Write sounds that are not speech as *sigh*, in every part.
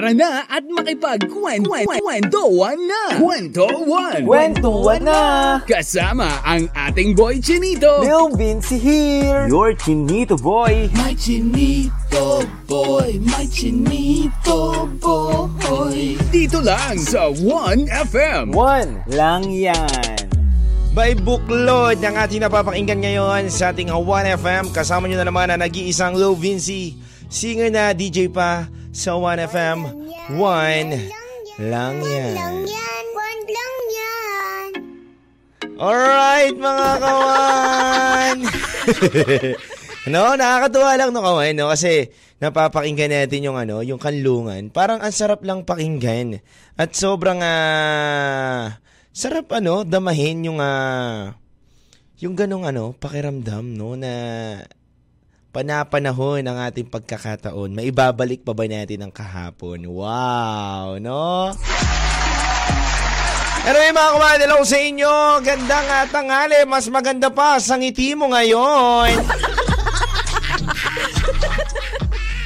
Tara na at makipag-kwentuhan na! Kwentuhan! Kwentuhan na! Kasama ang ating boy Chinito! Lil Vinci here! Your Chinito boy! My Chinito boy, my Chinito boy. Dito lang sa 1FM. One lang yan! By Buklod ang ating napapakinggan ngayon sa ating 1FM. Kasama nyo na naman na nag-iisang Low Vinci. Singer na DJ pa sa 1FM. One lang yan. One lang yan. Alright mga kawan! *laughs* no, nakakatuwa lang no kawan no kasi napapakinggan natin yung ano, yung kanlungan. Parang ang sarap lang pakinggan. At sobrang ah sarap ano, damahin yung ah yung ganong ano, pakiramdam no na panapanahon ng ating pagkakataon. Maibabalik pa ba natin ang kahapon? Wow, no? Anyway mga kumain, hello sa inyo. Gandang tanghali. Mas maganda pa sa ngiti mo ngayon.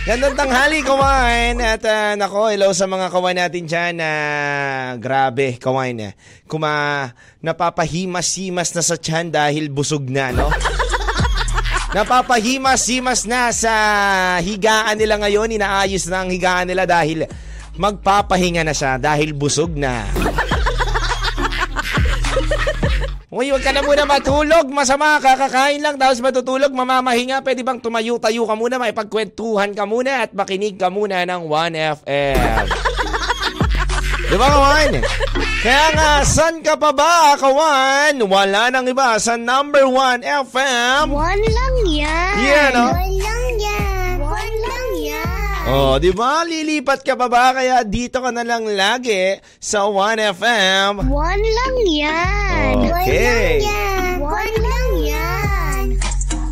Gandang tanghali, kawain. At uh, nako, hello sa mga kawain natin dyan na uh, grabe, kawain. Uh, kuma napapahimas-himas na sa tiyan dahil busog na, no? Napapahimas-himas na sa higaan nila ngayon. Inaayos na ang higaan nila dahil magpapahinga na siya dahil busog na. Uy, huwag ka na muna matulog. Masama, kakakain lang tapos matutulog, mamamahinga. Pwede bang tumayo-tayo ka muna, maipagkwentuhan ka muna at makinig ka muna ng 1FM. Di ba, Kawan? Kaya nga, san ka pa ba, Kawan? Wala nang iba sa number 1 FM. One lang yan. Yeah, no? One lang yan. One lang yan. Oh, di ba? Lilipat ka pa ba? Kaya dito ka na lang lagi sa 1FM. One lang yan. One Okay. lang yan. One lang yan.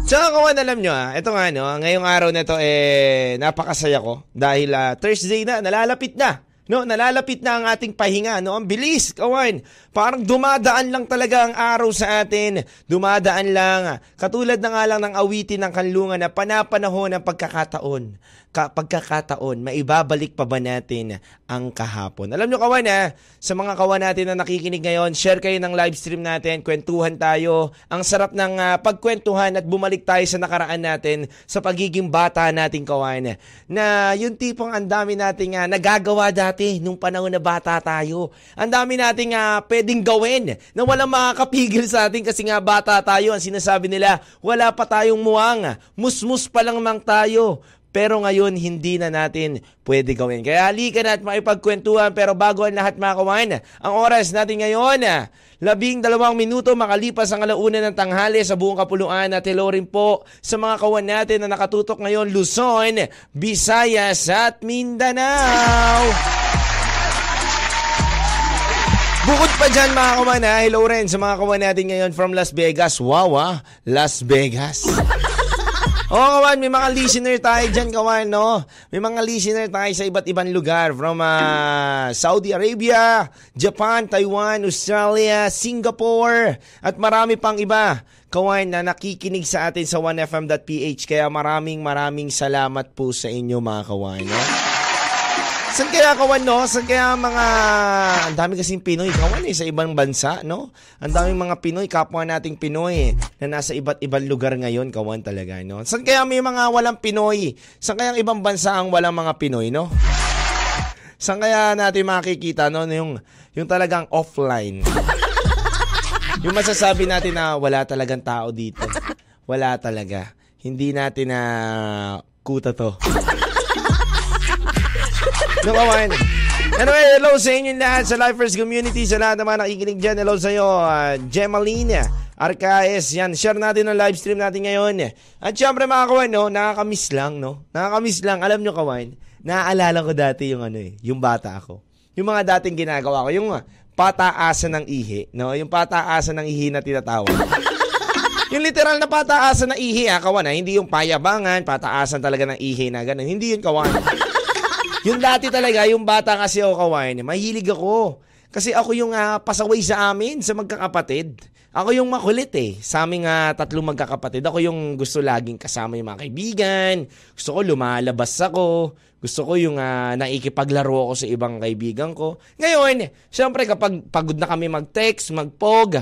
Tsaka kawan, alam nyo ah, ito nga no, ngayong araw na to eh, napakasaya ko dahil ah, Thursday na, nalalapit na. No, nalalapit na ang ating pahinga, no? Ang bilis, kawan. Parang dumadaan lang talaga ang araw sa atin. Dumadaan lang. Katulad na nga lang ng awitin ng kanlungan na panapanahon ng pagkakataon. Ka pagkakataon, maibabalik pa ba natin ang kahapon? Alam nyo, kawan, ha? Sa mga kawan natin na nakikinig ngayon, share kayo ng live stream natin, kwentuhan tayo. Ang sarap ng ah, pagkwentuhan at bumalik tayo sa nakaraan natin, sa pagiging bata nating kawan. Na yung tipong ang dami nating ah, nagagawa dati nung panahon na bata tayo. Ang dami nating ah, pwedeng gawin na walang makakapigil sa atin kasi nga bata tayo. Ang sinasabi nila, wala pa tayong muwang. Musmus pa lang mang tayo. Pero ngayon, hindi na natin pwede gawin. Kaya halika na at makipagkwentuhan. Pero bago ang lahat mga kawan, ang oras natin ngayon, labing dalawang minuto makalipas ang alauna ng tanghali sa buong kapuluan at hello rin po sa mga kawan natin na nakatutok ngayon Luzon, Visayas at Mindanao. Bukod pa dyan mga kawan ha, hello rin sa mga kawan natin ngayon from Las Vegas. Wow ah, Las Vegas. *laughs* Oo kawan, may mga listener tayo dyan kawan, no? May mga listener tayo sa iba't ibang lugar from ah, Saudi Arabia, Japan, Taiwan, Australia, Singapore, at marami pang iba. Kawan na nakikinig sa atin sa 1fm.ph kaya maraming maraming salamat po sa inyo mga kawan, no? San kaya kawan no? San kaya mga ang dami kasing Pinoy kawan eh sa ibang bansa, no? Ang daming mga Pinoy kapwa nating Pinoy eh, na nasa iba't ibang lugar ngayon kawan talaga, no? San kaya may mga walang Pinoy? San kaya ang ibang bansa ang walang mga Pinoy, no? San kaya natin makikita no yung yung talagang offline? yung masasabi natin na wala talagang tao dito. Wala talaga. Hindi natin na kuta to. No, kawan. Anyway, hello sa inyo lahat sa Lifers Community, sa lahat naman nakikinig dyan. Hello sa iyo, uh, Gemaline, Arcaes, yan. Share natin ang live stream natin ngayon. At syempre mga kawan, no, nakakamiss lang, no? Nakakamiss lang. Alam nyo kawan, naaalala ko dati yung ano eh, yung bata ako. Yung mga dating ginagawa ko, yung uh, pataasan ng ihi, no? Yung pataasan ng ihi na tinatawag. Yung literal na pataasan ng ihi, ha, kawan, ha? Hindi yung payabangan, pataasan talaga ng ihi na ganun. Hindi yun, kawan. Yung dati talaga, yung bata kasi ako kawain, mahilig ako. Kasi ako yung uh, pasaway sa amin, sa magkakapatid. ako yung makulit eh. Sa aming ah, tatlong magkakapatid, ako yung gusto laging kasama yung mga kaibigan. Gusto ko lumalabas ako. Gusto ko yung ah, nakikipaglaro ako sa ibang kaibigan ko. Ngayon, syempre kapag pagod na kami mag-text, mag-pog,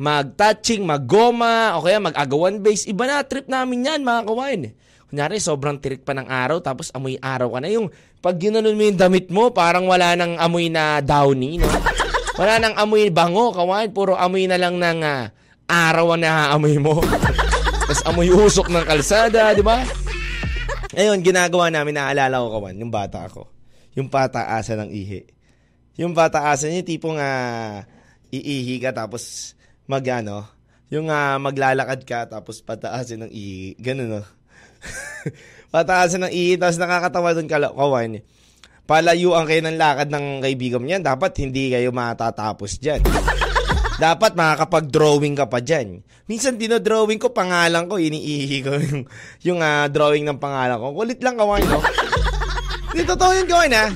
mag-touching, mag-goma, o kaya mag-agawan base, iba na trip namin yan mga kawan. Kunyari, sobrang tirik pa ng araw, tapos amoy araw ka na. Yung pag ginanon mo yung damit mo, parang wala nang amoy na downy, no? Wala nang amoy bango, kawan. Puro amoy na lang ng ah, araw ang naaamoy mo. *laughs* Tapos amoy usok ng kalsada, di ba? Ngayon, ginagawa namin, naaalala ko, kawan, yung bata ako. Yung pataasan ng ihi. Yung pataasan, yung tipong ah, iihi ka, tapos mag, ano, yung ah, maglalakad ka, tapos pataasin ng ihi. Ganun, no? *laughs* pataasan ng ihi, tapos nakakatawa doon, kawan palayuan kayo ng lakad ng kaibigan niyan, dapat hindi kayo matatapos dyan. *laughs* dapat makakapag-drawing ka pa dyan. Minsan dinodrawing ko, pangalan ko, iniihi ko *laughs* yung, yung ah, drawing ng pangalan ko. Kulit lang kawan, no? Hindi, totoo yun kawan, ha?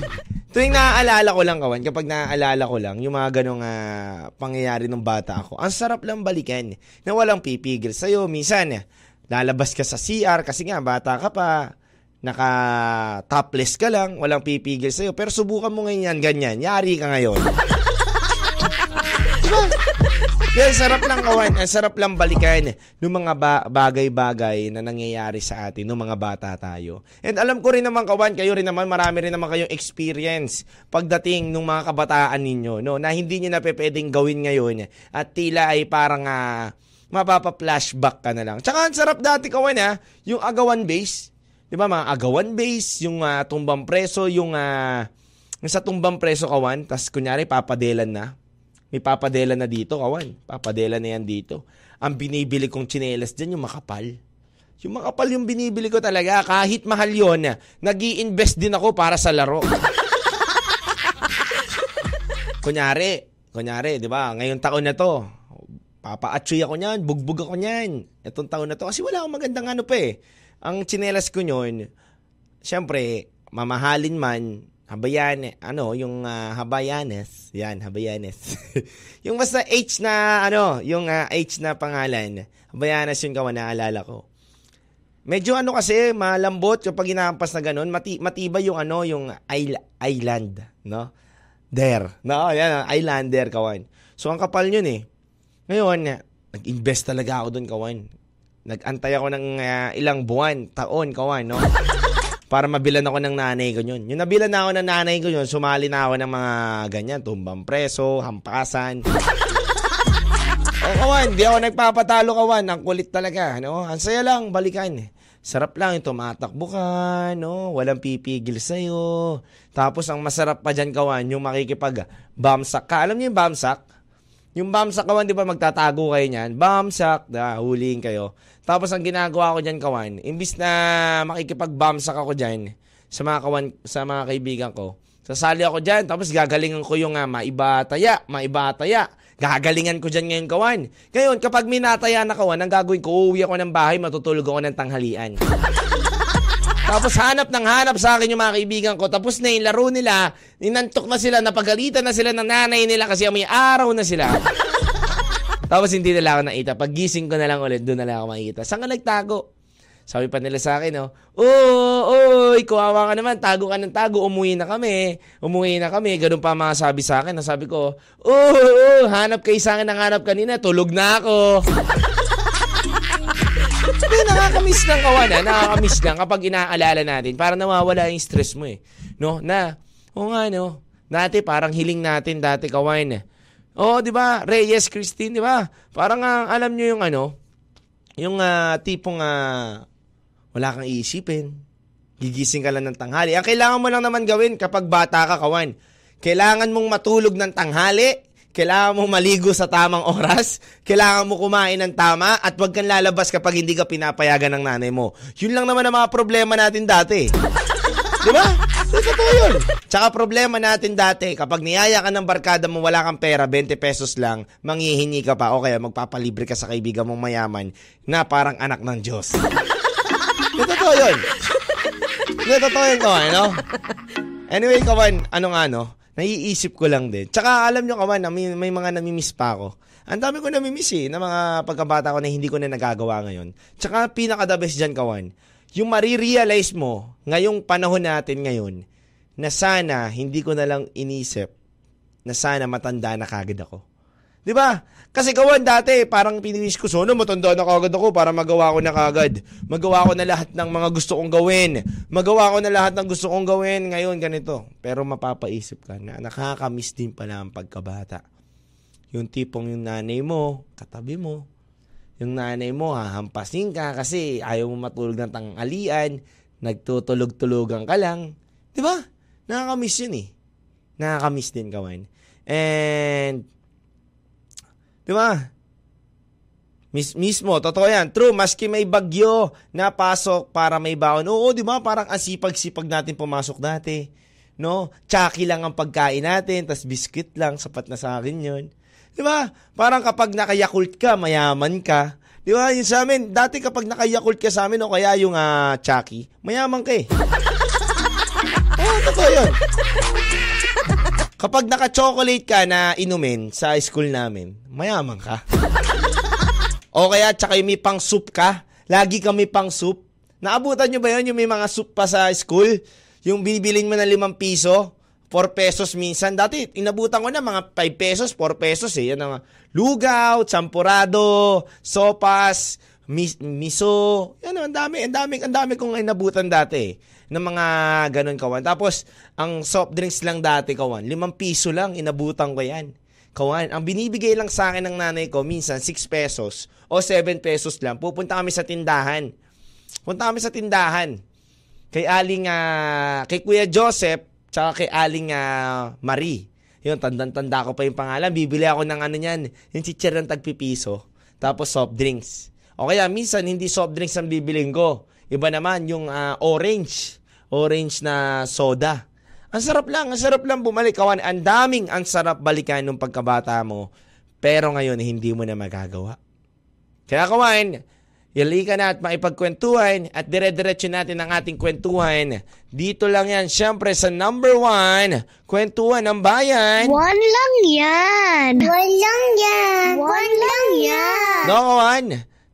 Tuwing naaalala ko lang, kawan, kapag naaalala ko lang, yung mga ganong ah, pangyayari ng bata ako, ang sarap lang balikan na walang pipigil sa'yo. Minsan, lalabas ka sa CR kasi nga, bata ka pa naka topless ka lang, walang pipigil sa'yo. Pero subukan mo ngayon yan, ganyan. Yari ka ngayon. *laughs* Yan, sarap lang kawan. Ang sarap lang balikan ng mga ba- bagay-bagay na nangyayari sa atin ng mga bata tayo. And alam ko rin naman kawan, kayo rin naman, marami rin naman kayong experience pagdating ng mga kabataan ninyo, no, na hindi niyo na pwedeng gawin ngayon at tila ay parang uh, mapapa-flashback ka na lang. Tsaka ang sarap dati kawan ha, yung agawan base, 'di ba mga agawan base, yung uh, tumbang preso, yung uh, sa tumbang preso kawan, tas kunyari papadelan na. May papadelan na dito kawan, papadelan na yan dito. Ang binibili kong tsinelas diyan yung makapal. Yung makapal yung binibili ko talaga, kahit mahal yon, nag invest din ako para sa laro. *laughs* kunyari, kunyari, 'di ba? Ngayong taon na to, papaatsoy ako niyan, bugbog ako niyan. Itong taon na to kasi wala akong magandang ano pa eh ang chinelas ko nyon, syempre, mamahalin man, Habayan, ano, yung uh, Habayanes. Yan, Habayanes. *laughs* yung basta H na, ano, yung uh, H na pangalan. Habayanes yung kawan naalala ko. Medyo ano kasi, malambot kapag inaampas na ganun. Mati, matibay yung ano, yung island, no? There. No, yan, islander, kawan. So, ang kapal yun eh. Ngayon, nag-invest talaga ako doon, kawan. Nag-antay ako ng uh, ilang buwan, taon, kawan, no? *laughs* Para mabilan ako ng nanay ko yun. Yung nabilan na ako ng nanay ko yun, sumali na ako ng mga ganyan, tumbang preso, hampasan. *laughs* o kawan, di ako nagpapatalo kawan. Ang kulit talaga, no? Ang saya lang, balikan. Sarap lang yung tumatakbo ka, no? Walang pipigil sa'yo. Tapos ang masarap pa dyan, kawan, yung makikipag bamsak ka. Alam niyo yung bamsak? Yung bamsak kawan, di ba magtatago kayo niyan? Bamsak, da, huliin kayo. Tapos ang ginagawa ko diyan kawan, imbis na makikipag-bamsak ako diyan sa mga kawan, sa mga kaibigan ko, sasali ako diyan, tapos gagalingan ko yung uh, maibataya, maibataya. Gagalingan ko diyan ngayon kawan. Ngayon, kapag minataya na kawan, ang gagawin ko, uuwi ako ng bahay, matutulog ako ng tanghalian. *laughs* Tapos hanap ng hanap sa akin yung mga kaibigan ko. Tapos na yung laro nila, inantok na sila, napagalitan na sila ng nanay nila kasi may araw na sila. *laughs* Tapos hindi nila ako nakita. Pag gising ko na lang ulit, doon na lang ako makikita. Saan ka nagtago? Sabi pa nila sa akin, no? Oh, oy, kuwawa ka naman, tago ka ng tago, umuwi na kami. Umuwi na kami, ganun pa mga sabi sa akin. Sabi ko, oh, oh, hanap kayo sa akin ng hanap kanina, tulog na ako. *laughs* Nakakamiss lang kawan, ha? Nakakamiss lang kapag inaalala natin. Para nawawala yung stress mo, eh. No? Na, o nga, no? Dati, parang hiling natin dati kawan, eh Oh, 'di ba? Reyes Christine, 'di ba? Parang uh, alam niyo yung ano, yung uh, tipong uh, wala kang iisipin. Gigising ka lang ng tanghali. Ang kailangan mo lang naman gawin kapag bata ka, kawan, kailangan mong matulog ng tanghali, kailangan mong maligo sa tamang oras, kailangan mo kumain ng tama, at wag kang lalabas kapag hindi ka pinapayagan ng nanay mo. Yun lang naman ang mga problema natin dati. Di ba? Totoo yun. Tsaka problema natin dati, kapag niyaya ka ng barkada mo, wala kang pera, 20 pesos lang, manghihingi ka pa, o kaya magpapalibre ka sa kaibigan mong mayaman na parang anak ng Diyos. Totoo yun. Totoo yun ko, ano? Anyway, kawan, ano nga, no? Naiisip ko lang din. Tsaka alam nyo kawan, may, may mga namimiss pa ako. Ang dami ko namimiss eh, na mga pagkabata ko na hindi ko na nagagawa ngayon. Tsaka pinaka-the best dyan kawan, yung marirealize mo ngayong panahon natin ngayon na sana hindi ko na lang inisip na sana matanda na kagad ako. 'Di ba? Kasi kawan dati, parang pininis ko, sana matanda na kagad ako para magawa ko na kagad. Magawa ko na lahat ng mga gusto kong gawin. Magawa ko na lahat ng gusto kong gawin. Ngayon, ganito. Pero mapapaisip ka na nakakamiss din pala ang pagkabata. Yung tipong yung nanay mo, katabi mo. Yung nanay mo, hahampasin ka kasi ayaw mo matulog ng tanghalian. Nagtutulog-tulugan ka lang. Di ba? Nakakamiss yun eh. Nakakamiss din kawan. And Di ba? Mis mismo, totoo yan. True, maski may bagyo na pasok para may baon. Oo, di ba? Parang asipag-sipag natin pumasok dati. No? Tsaki lang ang pagkain natin, tas biscuit lang, sapat na sa akin yun. Di ba? Parang kapag nakayakult ka, mayaman ka. Di ba? Yun sa amin, dati kapag nakayakult ka sa amin, o kaya yung uh, Chucky, mayaman ka eh. *laughs* Oo, totoo yun. Kapag naka-chocolate ka na inumin sa school namin, mayaman ka. *laughs* o kaya tsaka yung may pang soup ka, lagi ka may pang soup. Naabutan nyo ba yun yung may mga soup pa sa school? Yung binibilin mo na 5 piso, 4 pesos minsan. Dati, inabutan ko na mga 5 pesos, 4 pesos eh. Yan ang lugaw, champurado, sopas, mis- miso. Yan, ang dami, ang dami, ang dami kong inabutan dati ng mga ganun kawan. Tapos, ang soft drinks lang dati kawan, limang piso lang, inabutan ko yan. Kawan, ang binibigay lang sa akin ng nanay ko, minsan 6 pesos o 7 pesos lang. Pupunta kami sa tindahan. Punta kami sa tindahan. Kay Aling, uh, kay Kuya Joseph, tsaka kay Aling uh, Marie. Yun, tandang-tanda ko pa yung pangalan. Bibili ako ng ano yan, yung chichir ng tagpipiso. Tapos soft drinks. O kaya minsan, hindi soft drinks ang bibiling ko Iba naman yung uh, orange. Orange na soda. Ang sarap lang, ang sarap lang bumalik. Kawan, ang daming ang sarap balikan nung pagkabata mo. Pero ngayon, hindi mo na magagawa. Kaya kawan, Ilika na at maipagkwentuhan at dire-diretso natin ang ating kwentuhan. Dito lang yan, syempre sa number one, kwentuhan ng bayan. One lang yan. One lang yan. One lang yan. No, kawan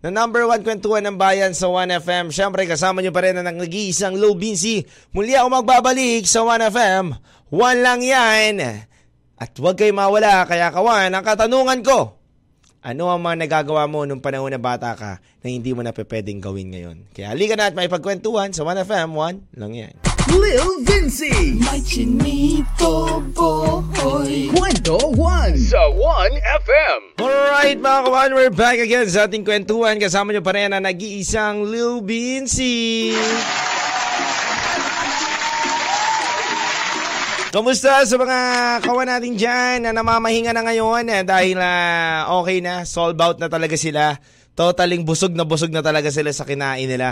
na number one kwentuhan ng bayan sa 1FM. Siyempre, kasama nyo pa rin ang nag-iisang Low Binsi. Muli ako magbabalik sa 1FM. One lang yan. At huwag kayo mawala, kaya kawan, ang katanungan ko, ano ang mga nagagawa mo nung panahon na bata ka na hindi mo na pwedeng gawin ngayon? Kaya halika na at may pagkwentuhan sa 1FM, 1 lang yan. Lil Vinci. May chinito boy. Kwento 1 sa 1FM. Alright mga kawan, we're back again sa ating kwentuhan. Kasama nyo pa rin ang nag-iisang Lil Vinci. Kamusta sa mga kawan natin dyan na namamahinga na ngayon eh, dahil uh, okay na, sold out na talaga sila. Totaling busog na busog na talaga sila sa kinain nila.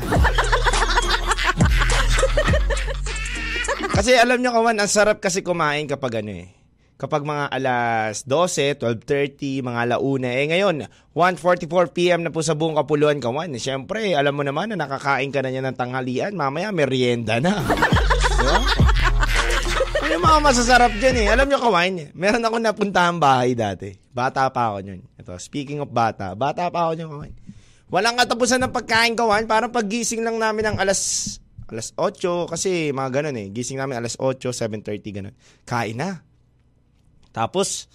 Kasi alam nyo kawan, ang sarap kasi kumain kapag ano eh. Kapag mga alas 12, 12.30, mga alauna. Eh ngayon, 1.44pm na po sa buong Kapuluan kawan. Eh, Siyempre, alam mo naman na nakakain ka na niya ng tanghalian. Mamaya, merienda na. *laughs* diba? Ano yung mga masasarap dyan eh. Alam nyo kawan, meron ako napuntahan bahay dati. Bata pa ako nun. Ito, speaking of bata, bata pa ako nun kawan. Walang katapusan ng pagkain kawan. Parang paggising lang namin ng alas alas 8 kasi mga ganun eh. Gising namin alas 8, 7.30 ganun. Kain na. Tapos,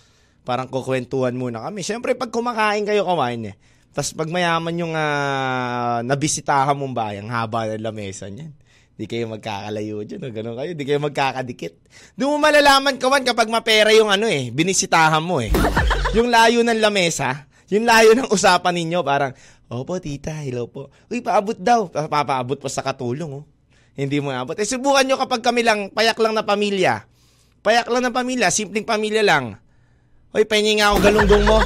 parang kukwentuhan muna kami. Siyempre, pag kumakain kayo kawain eh. Tapos pag mayaman yung uh, nabisitahan mong bahay, ang haba ng lamesa niyan. Di kayo magkakalayo dyan, o gano'n kayo. Di kayo magkakadikit. Doon mo malalaman, kawan, kapag mapera yung ano eh, binisitahan mo eh. yung layo ng lamesa, yung layo ng usapan ninyo, parang, Opo, tita, hello po. Uy, paabot daw. Papaabot pa sa katulong, oh. Hindi mo abot. Eh, subukan nyo kapag kami lang, payak lang na pamilya. Payak lang na pamilya, simpleng pamilya lang. Hoy, pahingi ako galunggong mo.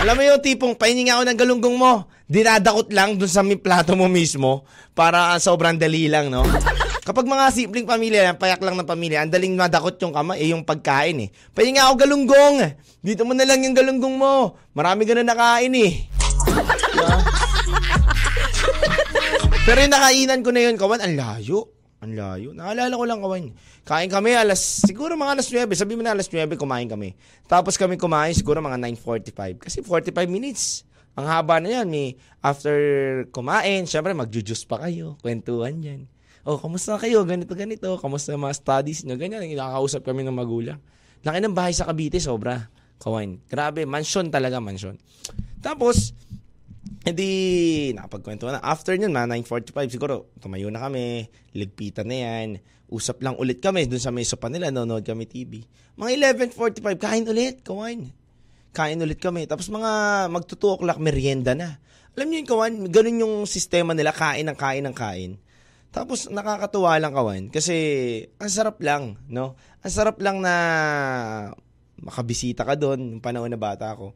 Alam mo yung tipong pahingi ako ng galunggong mo. Dinadakot lang dun sa plato mo mismo para sobrang dali lang, no? Kapag mga simpleng pamilya, payak lang ng pamilya, ang daling madakot yung kama, eh yung pagkain eh. Pahingi ako galunggong. Dito mo na lang yung galunggong mo. Marami ka na nakain eh. Diba? Pero yung nakainan ko na yun, kawan, ang layo. Ang layo. Naalala ko lang kawan. Kain kami alas, siguro mga alas 9. Sabi mo na alas 9, kumain kami. Tapos kami kumain siguro mga 9.45. Kasi 45 minutes. Ang haba na yan. May after kumain, syempre magjujuice pa kayo. Kwentuhan yan. Oh, kamusta kayo? Ganito, ganito. Kamusta mga studies nyo? Ganyan. Nakakausap kami ng magulang. Laki ng bahay sa Cavite, sobra. Kawan. Grabe, mansion talaga, mansion. Tapos, hindi nakapagkwento na. After nun, mga 9.45 siguro, tumayo na kami, ligpitan na yan. Usap lang ulit kami dun sa may sopa nila, nanonood kami TV. Mga 11.45, kain ulit, kawan. Kain ulit kami. Tapos mga magto 2 o'clock, merienda na. Alam niyo yung kawan, ganun yung sistema nila, kain ng kain ng kain. Tapos nakakatuwa lang kawan kasi ang sarap lang, no? Ang sarap lang na makabisita ka doon yung panahon na bata ako.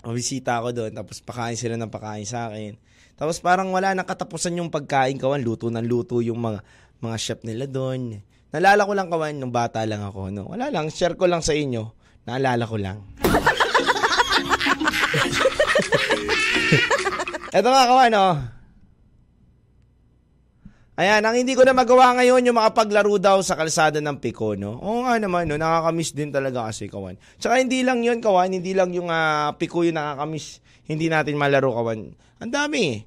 Makabisita ako doon tapos pakain sila ng pakain sa akin. Tapos parang wala nang katapusan yung pagkain kawan, luto ng luto yung mga mga chef nila doon. Nalala ko lang kawan nung bata lang ako, no. Wala lang, share ko lang sa inyo. Naalala ko lang. *laughs* Ito nga kawan, no. Ayan, ang hindi ko na magawa ngayon yung makapaglaro daw sa kalsada ng Pico, no? Oo nga naman, no? Nakakamiss din talaga kasi, kawan. Tsaka hindi lang yun, kawan. Hindi lang yung uh, Pico yung nakakamiss. Hindi natin malaro, kawan. Ang dami.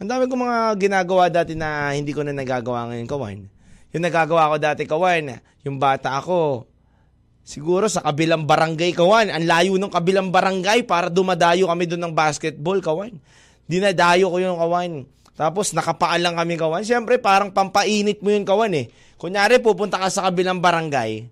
Ang dami kong mga ginagawa dati na hindi ko na nagagawa ngayon, kawan. Yung nagagawa ko dati, kawan, yung bata ako, siguro sa kabilang barangay, kawan. Ang layo ng kabilang barangay para dumadayo kami doon ng basketball, kawan. Dinadayo ko yung kawan tapos nakapaan lang kami kawan. Siyempre parang pampainit mo yun kawan eh. Kunyari pupunta ka sa kabilang barangay.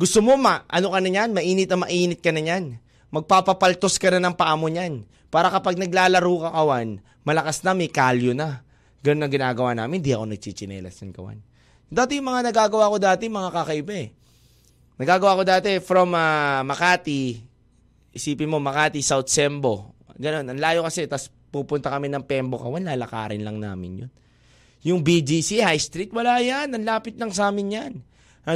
Gusto mo ma, ano ka na yan? Mainit na mainit ka na yan. Magpapapaltos ka na ng paa mo niyan. Para kapag naglalaro ka kawan, malakas na may kalyo na. Ganun na ginagawa namin. Hindi ako nagchichinelas ng kawan. Dati yung mga nagagawa ko dati, mga kakaiba eh. Nagagawa ko dati from uh, Makati, isipin mo Makati, South Sembo. Ganun, ang layo kasi, tas pupunta kami ng Pembo Kawan, lalakarin lang namin yun. Yung BGC, High Street, wala yan. Ang lapit lang sa amin yan.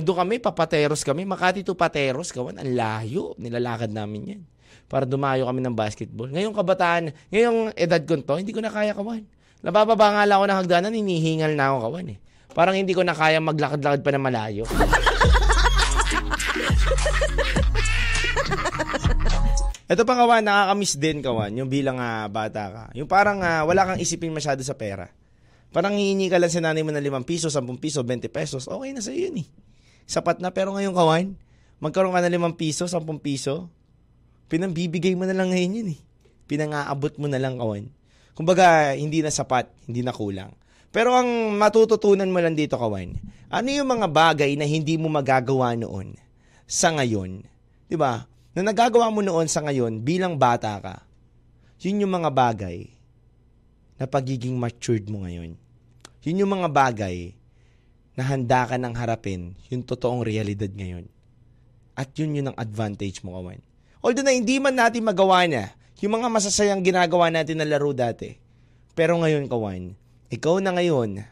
Doon kami, papateros kami. Makati to Pateros, kawan. Ang layo. Nilalakad namin yan. Para dumayo kami ng basketball. Ngayong kabataan, ngayong edad ko to, hindi ko na kaya kawan. Nabababa nga lang ako ng hagdanan, hinihingal na ako kawan eh. Parang hindi ko na kaya maglakad-lakad pa na malayo. *laughs* Ito pa kawan, nakakamiss din kawan, yung bilang uh, bata ka. Yung parang uh, wala kang isipin masyado sa pera. Parang hihingi ka lang sa nanay mo ng 5 piso, 10 piso, 20 pesos, okay na sa iyo yun eh. Sapat na, pero ngayon kawan, magkaroon ka ng 5 piso, 10 piso, pinambibigay mo na lang ngayon yun eh. Pinangaabot mo na lang kawan. Kumbaga, hindi na sapat, hindi na kulang. Pero ang matututunan mo lang dito kawan, ano yung mga bagay na hindi mo magagawa noon sa ngayon? 'Di ba? Na nagagawa mo noon sa ngayon bilang bata ka, yun yung mga bagay na pagiging matured mo ngayon. Yun yung mga bagay na handa ka nang harapin yung totoong realidad ngayon. At yun yun ang advantage mo, kawan. Although na hindi man natin magawa na yung mga masasayang ginagawa natin na laro dati. Pero ngayon, kawan, ikaw na ngayon,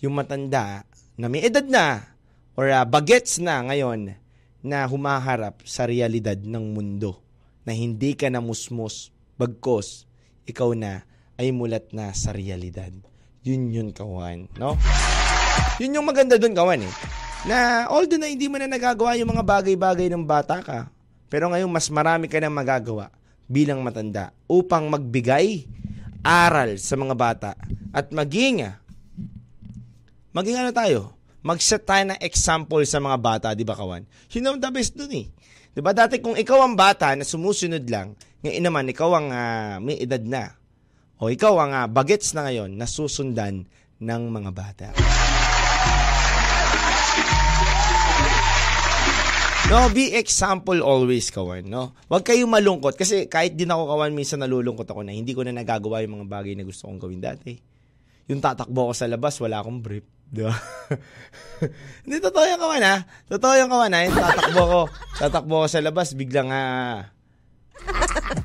yung matanda na may edad na or uh, bagets na ngayon na humaharap sa realidad ng mundo na hindi ka na musmos bagkos ikaw na ay mulat na sa realidad. Yun yun, kawan. No? Yun yung maganda dun, kawan eh. Na although na hindi mo na nagagawa yung mga bagay-bagay ng bata ka, pero ngayon mas marami ka na magagawa bilang matanda upang magbigay aral sa mga bata at maging maging ano tayo? Mag-set tayo ng example sa mga bata, di ba kawan? Yun ang the best dun eh. Di ba dati kung ikaw ang bata na sumusunod lang, ngayon naman ikaw ang uh, may edad na. O ikaw ang uh, bagets na ngayon na susundan ng mga bata. No, be example always, kawan, no? Huwag kayong malungkot kasi kahit din ako kawan minsan nalulungkot ako na hindi ko na nagagawa yung mga bagay na gusto kong gawin dati. Yung tatakbo ko sa labas, wala akong brief. Di ba? *laughs* Hindi, totoo yung kawan ha. Totoo yung kawan ha. Yung tatakbo ko. Tatakbo ko sa labas, biglang ah,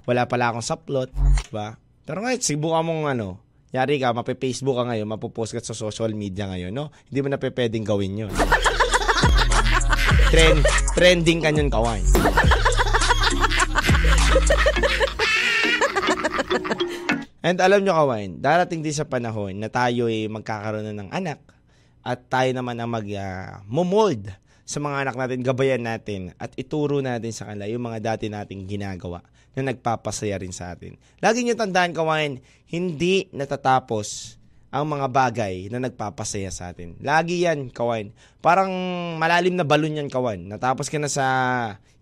wala pala akong saplot. Di ba? Pero ngayon, sibukan mong ano, yari ka, mape-Facebook ka ngayon, mapopost ka sa social media ngayon, no? Hindi mo na pwedeng gawin yun. Trend, trending ka yun, kawan. And alam nyo, kawan, darating din sa panahon na tayo ay magkakaroon na ng anak at tayo naman ang mag uh, momold sa mga anak natin, gabayan natin at ituro natin sa kanila yung mga dati nating ginagawa na nagpapasaya rin sa atin. Lagi niyo tandaan, kawain, hindi natatapos ang mga bagay na nagpapasaya sa atin. Lagi yan, kawan. Parang malalim na balon yan, kawan. Natapos ka na sa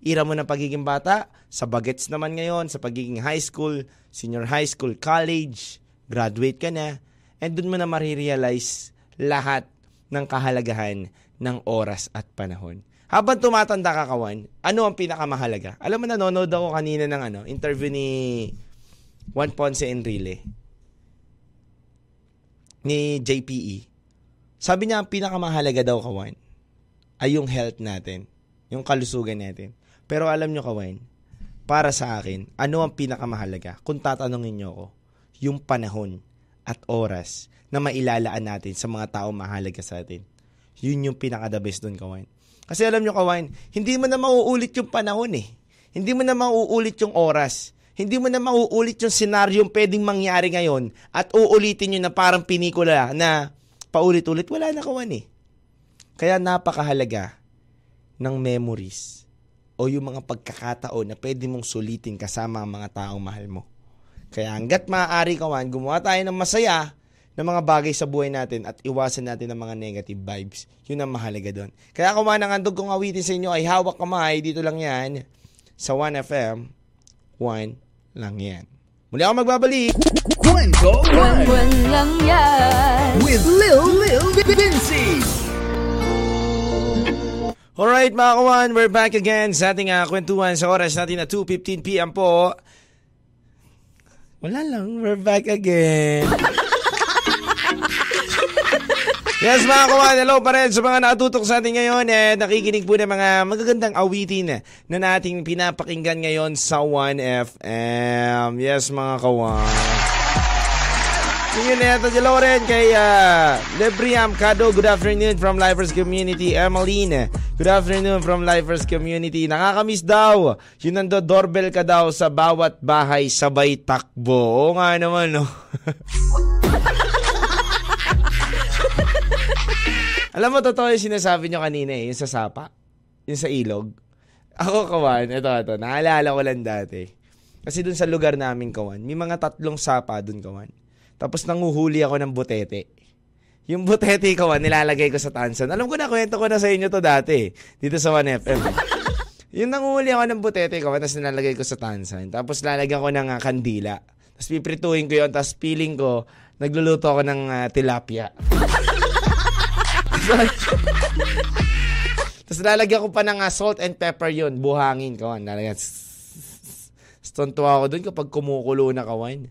ira mo ng pagiging bata, sa bagets naman ngayon, sa pagiging high school, senior high school, college, graduate ka na, and dun mo na marirealize lahat ng kahalagahan ng oras at panahon. Habang tumatanda ka, kawan, ano ang pinakamahalaga? Alam mo, nanonood ako kanina ng ano, interview ni Juan Ponce Enrile ni JPE. Sabi niya, ang pinakamahalaga daw, kawan, ay yung health natin, yung kalusugan natin. Pero alam nyo, kawan, para sa akin, ano ang pinakamahalaga? Kung tatanungin nyo ako, yung panahon at oras na mailalaan natin sa mga taong mahalaga sa atin. Yun yung pinaka-the best doon, kawan. Kasi alam nyo, kawan, hindi mo na mauulit yung panahon eh. Hindi mo na mauulit yung oras. Hindi mo na mauulit yung senaryong pwedeng mangyari ngayon at uulitin nyo na parang pinikula na paulit-ulit. Wala na, kawan eh. Kaya napakahalaga ng memories o yung mga pagkakataon na pwede mong sulitin kasama ang mga taong mahal mo. Kaya hanggat maaari kawan, gumawa tayo ng masaya ng mga bagay sa buhay natin at iwasan natin ang mga negative vibes. Yun ang mahalaga doon. Kaya kung ang andog kong awitin sa inyo ay hawak kamay, dito lang yan sa 1FM, 1 lang yan. Muli ako magbabalik. Kwento Buwan lang yan. with Lil Lil Vinci. Alright mga kawan, we're back again sa ating uh, kwentuhan sa oras natin na 2.15pm po. Wala lang, we're back again. yes mga kawan, hello pa rin sa mga nakatutok sa atin ngayon at nakikinig po ng mga magagandang awitin na nating pinapakinggan ngayon sa 1FM. Yes mga kawan. Yun na ito, hello rin kay uh, Lebriam Cado. Good afternoon from Lifers Community. Emmeline, good afternoon from Lifers Community. Nakakamiss daw. Yun nando, doorbell ka daw sa bawat bahay sabay takbo. Oo nga naman, no? *laughs* Alam mo, totoo yung sinasabi nyo kanina eh, yung sa sapa. Yung sa ilog. Ako, kawan, ito, ito, naalala ko lang dati. Kasi dun sa lugar namin, kawan, may mga tatlong sapa dun, kawan. Tapos nanguhuli ako ng butete. Yung butete ko, nilalagay ko sa tansan. Alam ko na, kwento ko na sa inyo to dati. Dito sa 1FM. *laughs* yung nanguhuli ako ng butete ko, tapos nilalagay ko sa tansan. Tapos lalagyan ko ng uh, kandila. Tapos piprituhin ko yun. Tapos feeling ko, nagluluto ako ng uh, tilapia. *laughs* tapos lalagyan ko pa ng uh, salt and pepper yun. Buhangin, kawan. Lalagyan. Stontuwa ako dun kapag kumukulo na kawan.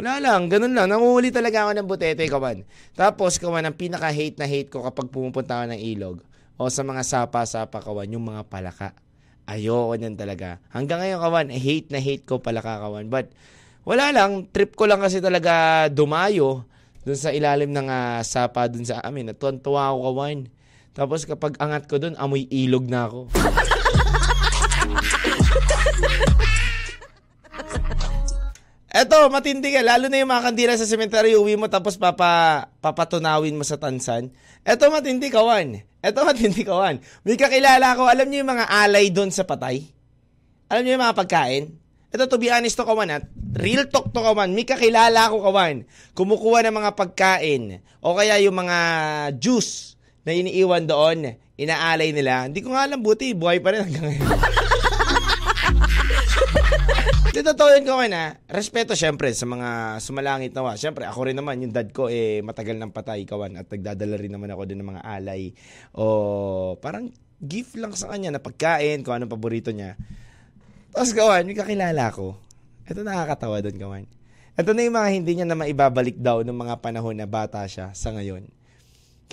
Wala lang, ganun lang. Nanguhuli talaga ako ng butete, kawan. Tapos, kawan, ang pinaka-hate na hate ko kapag pumupunta ako ng ilog o sa mga sapa-sapa, kawan, yung mga palaka. Ayoko niyan talaga. Hanggang ngayon, kawan, hate na hate ko palaka, kawan. But, wala lang. Trip ko lang kasi talaga dumayo dun sa ilalim ng uh, sapa dun sa amin. Natuwan-tuwa ako, kawan. Tapos, kapag angat ko dun, amoy ilog na ako. *laughs* Eto, matindi ka. Lalo na yung mga kandila sa cemetery, uwi mo tapos papa, papatunawin mo sa tansan. Eto, matindi kawan. Eto, *laughs* matindi kawan. May kakilala ko, alam niyo yung mga alay doon sa patay? Alam niyo yung mga pagkain? Ito, to be honest to kawan at real talk to kawan. May kakilala ko kawan. Kumukuha ng mga pagkain o kaya yung mga juice na iniiwan doon, inaalay nila. Hindi ko nga alam, buti, buhay pa rin hanggang ngayon. *laughs* Yun ko na. Respeto syempre sa mga sumalangit nawa. Syempre ako rin naman yung dad ko eh matagal nang patay kawan at nagdadala rin naman ako din ng mga alay o parang gift lang sa kanya na pagkain kung anong paborito niya. Tapos kawan, may kakilala ko. Ito nakakatawa doon kawan. Ito na yung mga hindi niya na maibabalik daw ng mga panahon na bata siya sa ngayon.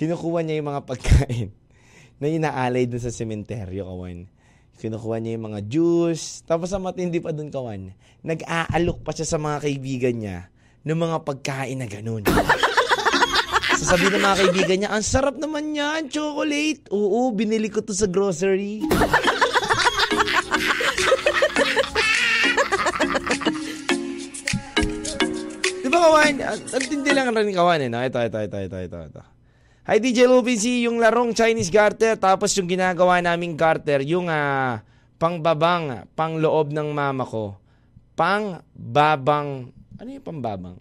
Kinukuha niya yung mga pagkain *laughs* na inaalay doon sa sementeryo kawan Kinukuha niya yung mga juice. Tapos ang matindi pa dun, kawan, nag-aalok pa siya sa mga kaibigan niya ng mga pagkain na ganun. *laughs* Sasabi ng mga kaibigan niya, ang sarap naman yan, chocolate. Oo, binili ko to sa grocery. *laughs* Di ba, kawan? Ang tindi lang rin, kawan, eh, no? Ito, ito, ito, ito, ito, ito. Hi DJ Lupin C, yung larong Chinese garter tapos yung ginagawa naming garter, yung ah, pangbabang, pangloob ng mama ko. Pangbabang, ano yung pangbabang?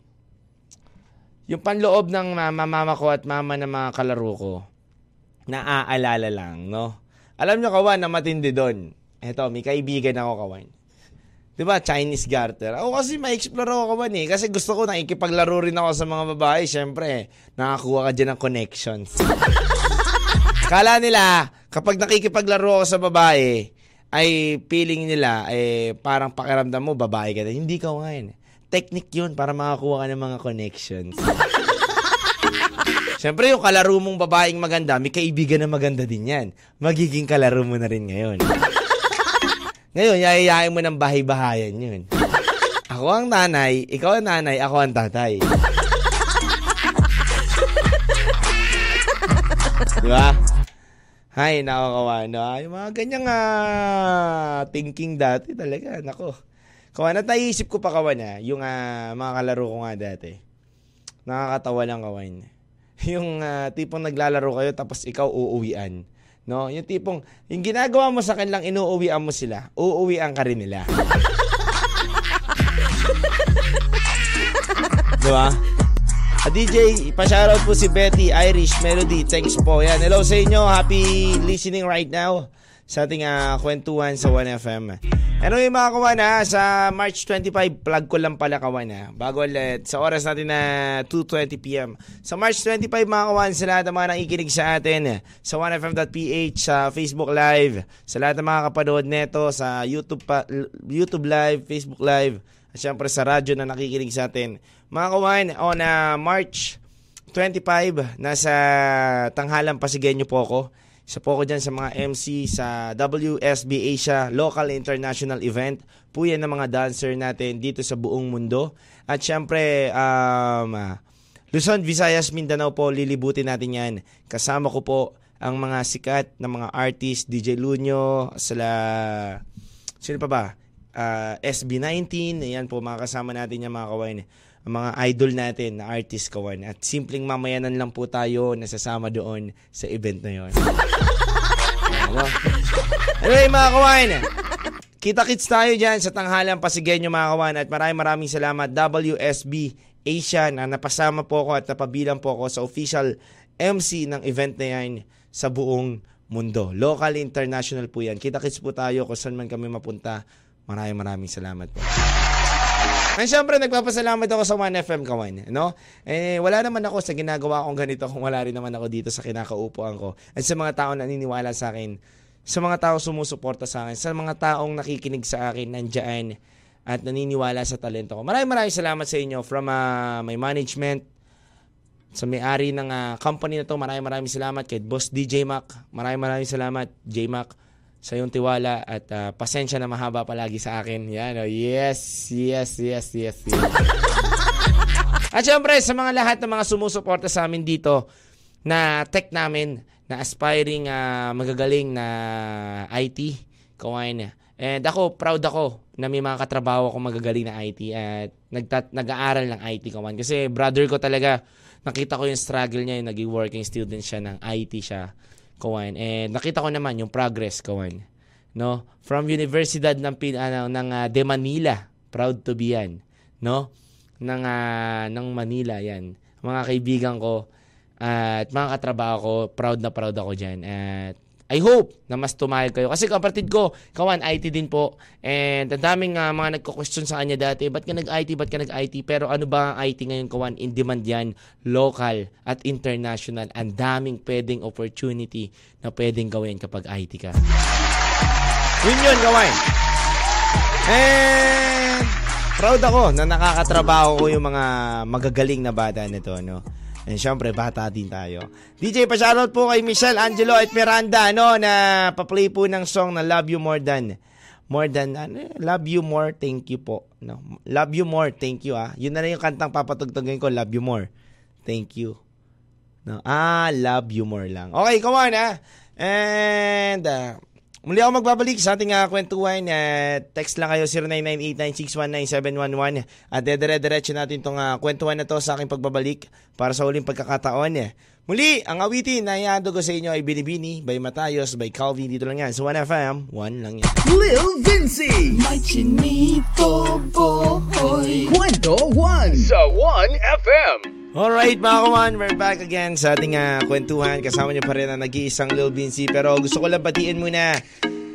Yung panloob ng mama, mama ko at mama ng mga kalaro ko. Naaalala lang, no? Alam nyo, kawan, na matindi doon. Eto, may kaibigan ako, kawan. Di ba, Chinese garter. Ako kasi ma-explore ako kawan eh. Kasi gusto ko nakikipaglaro rin ako sa mga babae. Siyempre, nakakuha ka dyan ng connections. *laughs* Kala nila, kapag nakikipaglaro ako sa babae, ay feeling nila, eh, parang pakiramdam mo, babae ka na. Hindi ka ngayon. Technique yun para makakuha ka ng mga connections. *laughs* Siyempre, yung kalaro mong babaeng maganda, may kaibigan na maganda din yan. Magiging kalaro mo na rin ngayon. Ngayon, yayayain mo ng bahay-bahayan yun. *laughs* Ako ang nanay, ikaw ang nanay, ako ang tatay. *laughs* Di ba? Hay, nakakawa, no? Yung mga ganyang ah, thinking dati talaga, nako. Kawan, at naisip ko pa kawan na, yung ah, mga kalaro ko nga dati. Nakakatawa lang kawan. *laughs* Yung ah, tipong naglalaro kayo tapos ikaw uuwian. No? Yung tipong, yung ginagawa mo sa kanilang inuuwian mo sila, uuwian ka rin nila. *laughs* Di ba? Ah, DJ, pa-shoutout po si Betty, Irish Melody. Thanks po. Yan. Hello sa inyo. Happy listening right now sa ating ah, kwentuhan sa 1FM. Anyway mga kawan ha, sa March 25, plug ko lang pala kawan ha. Bago ulit, sa oras natin na 2.20pm. Sa March 25 mga kawan, sa lahat ng mga nakikinig sa atin, sa 1FM.ph, sa Facebook Live, sa lahat ng mga kapanood neto, sa YouTube, YouTube Live, Facebook Live, at syempre sa radyo na nakikinig sa atin. Mga kawan, on uh, March 25, nasa tanghalan Pasigueño po ako. Isa po ako dyan sa mga MC sa WSB Asia Local International Event. Po yan ng mga dancer natin dito sa buong mundo. At syempre, um, Luzon, Visayas, Mindanao po, lilibutin natin yan. Kasama ko po ang mga sikat na mga artist, DJ Lunyo, sila, sino pa ba? Uh, SB19, ayan po, mga kasama natin yan mga kawain ang mga idol natin na artist kawan. At simpleng mamayanan lang po tayo nasasama doon sa event na yon. Ano? Anyway mga kawan, kita-kits tayo dyan sa tanghalang Pasigueño mga kawan at maraming maraming salamat WSB Asia na napasama po ako at napabilang po ako sa official MC ng event na yan sa buong mundo. Local, international po yan. Kita-kits po tayo kung saan man kami mapunta. Maraming maraming salamat po. And syempre, nagpapasalamat ako sa 1FM kawan. No? Eh, wala naman ako sa ginagawa kong ganito kung wala rin naman ako dito sa kinakaupuan ko. At sa mga tao na naniniwala sa akin, sa mga tao sumusuporta sa akin, sa mga taong nakikinig sa akin, nandyan at naniniwala sa talento ko. Maraming maraming salamat sa inyo from uh, my management, sa may-ari ng uh, company na to. Maraming maraming salamat kay Boss DJ Mac. Maraming maraming salamat, J Mac sa iyong tiwala at uh, pasensya na mahaba palagi sa akin. Yan, oh, yes, yes, yes, yes, yes. *laughs* at syempre, sa mga lahat ng mga sumusuporta sa amin dito na tech namin, na aspiring uh, magagaling na IT, kawain And ako, proud ako na may mga katrabaho ako magagaling na IT at nagtat- nag-aaral ng IT kawan. Kasi brother ko talaga, nakita ko yung struggle niya, yung naging working student siya ng IT siya kawan. And nakita ko naman yung progress kawan. No? From Universidad ng pin ano, ng uh, De Manila. Proud to be yan, no? Ng uh, ng Manila yan. Mga kaibigan ko at mga katrabaho ko, proud na proud ako diyan. At I hope na mas tumayag kayo. Kasi kapatid ko, kawan, IT din po. And ang daming uh, mga nagko-question sa kanya dati, ba't ka nag-IT, ba't ka nag-IT? Pero ano ba ang IT ngayon, kawan? In demand yan, local at international. Ang daming pwedeng opportunity na pwedeng gawin kapag IT ka. Yun yun, kawan. And proud ako na nakakatrabaho ko yung mga magagaling na bata nito, no? And syempre, bata din tayo. DJ, pa-shoutout po kay Michelle, Angelo at Miranda, no, na pa-play po ng song na Love You More Than More than ano, Love You More, thank you po. No. Love You More, thank you ah. Yun na lang yung kantang papatugtugin ko, Love You More. Thank you. No. Ah, Love You More lang. Okay, come on ah. And uh, muli ako magbabalik sa ating uh, kwentuhan. Uh, text lang kayo 0998-9619711 at dedire-diretso natin itong uh, kwentuhan na to sa aking pagbabalik para sa uling pagkakataon. Muli, ang awitin na iado ko sa inyo ay Binibini by Matayos by Calvin. Dito lang yan. So 1FM, 1 lang yan. Lil Vinci. May chinito boy. Kwento 1 sa 1FM. Alright mga kawan, we're back again sa ating uh, kwentuhan. Kasama niyo pa rin ang nag-iisang Lil Vinci. Pero gusto ko lang batiin muna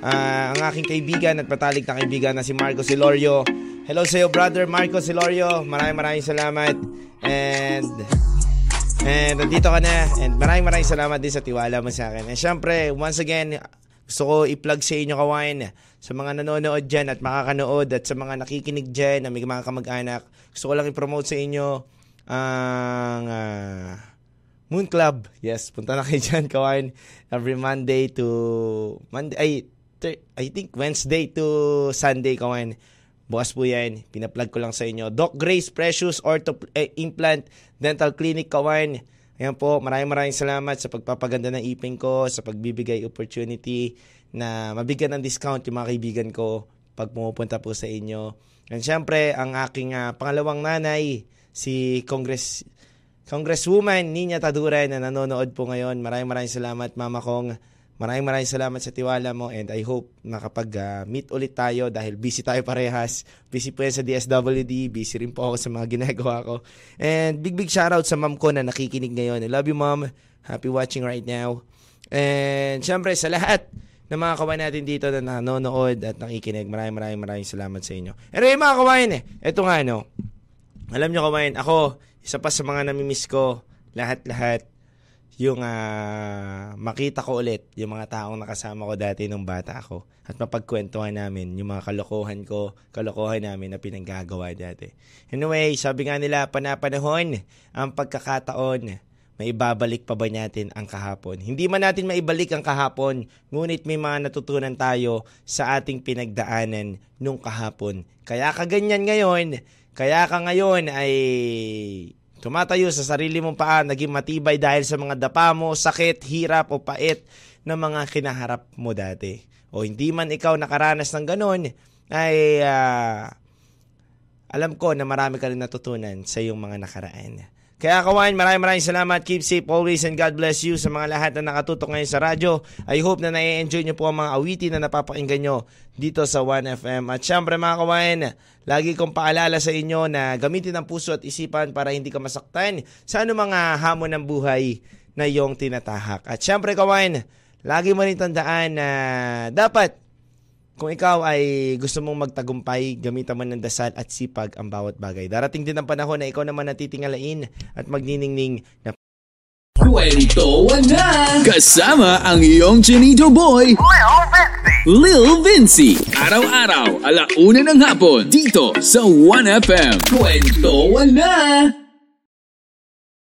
uh, ang aking kaibigan at patalig na kaibigan na si Marco Silorio. Hello sa iyo brother Marco Silorio. Maraming maraming salamat. And and nandito ka na. And maraming maraming salamat din sa tiwala mo sa akin. And syempre, once again, gusto ko i-plug sa inyo kawan sa mga nanonood dyan at makakanood at sa mga nakikinig dyan na may mga kamag-anak. Gusto ko lang i-promote sa inyo ang uh, Moon Club. Yes, punta na kayo *laughs* dyan, kawan. Every Monday to Monday, ay, ter- I think Wednesday to Sunday, kawan. Bukas po yan. Pinaplug ko lang sa inyo. Doc Grace Precious Ortho eh, Implant Dental Clinic, kawan. Ayan po, maraming maraming salamat sa pagpapaganda ng ipin ko, sa pagbibigay opportunity na mabigyan ng discount yung mga kaibigan ko pag pumupunta po sa inyo. And syempre, ang aking uh, pangalawang nanay, si Congress Congresswoman Nina Tadura na nanonood po ngayon. Maraming maraming salamat Mama Kong. Maraming maraming salamat sa tiwala mo and I hope makapag-meet uh, ulit tayo dahil busy tayo parehas. Busy po yan sa DSWD, busy rin po ako sa mga ginagawa ko. And big big shoutout sa mom ko na nakikinig ngayon. I love you mom. Happy watching right now. And syempre sa lahat ng mga kawan natin dito na nanonood at nakikinig, maraming maraming maraming salamat sa inyo. Anyway mga kawan, eh, ito nga no, alam nyo kumain, ako, isa pa sa mga namimiss ko, lahat-lahat, yung uh, makita ko ulit yung mga taong nakasama ko dati nung bata ako at mapagkwentuhan namin yung mga kalokohan ko, kalokohan namin na pinanggagawa dati. Anyway, sabi nga nila, panapanahon ang pagkakataon may ibabalik pa ba natin ang kahapon? Hindi man natin maibalik ang kahapon, ngunit may mga natutunan tayo sa ating pinagdaanan nung kahapon. Kaya kaganyan ngayon, kaya ka ngayon ay tumatayo sa sarili mong paa, naging matibay dahil sa mga dapa mo, sakit, hirap o pait na mga kinaharap mo dati. O hindi man ikaw nakaranas ng ganun, ay uh, alam ko na marami ka rin natutunan sa iyong mga nakaraan. Kaya kawan, maraming maraming salamat. Keep safe always and God bless you sa mga lahat na nakatutok ngayon sa radyo. I hope na na-enjoy nyo po ang mga awitin na napapakinggan nyo dito sa 1FM. At syempre mga kawan, lagi kong paalala sa inyo na gamitin ang puso at isipan para hindi ka masaktan sa ano mga hamon ng buhay na iyong tinatahak. At syempre kawan, lagi mo rin tandaan na dapat kung ikaw ay gusto mong magtagumpay, gamitan mo ng dasal at sipag ang bawat bagay. Darating din ang panahon na ikaw naman natitingalain at magniningning na Kwento na! Kasama ang iyong Chinito Boy, Lil Vinci. Araw-araw, alauna ng hapon, dito sa 1FM. Kwento na!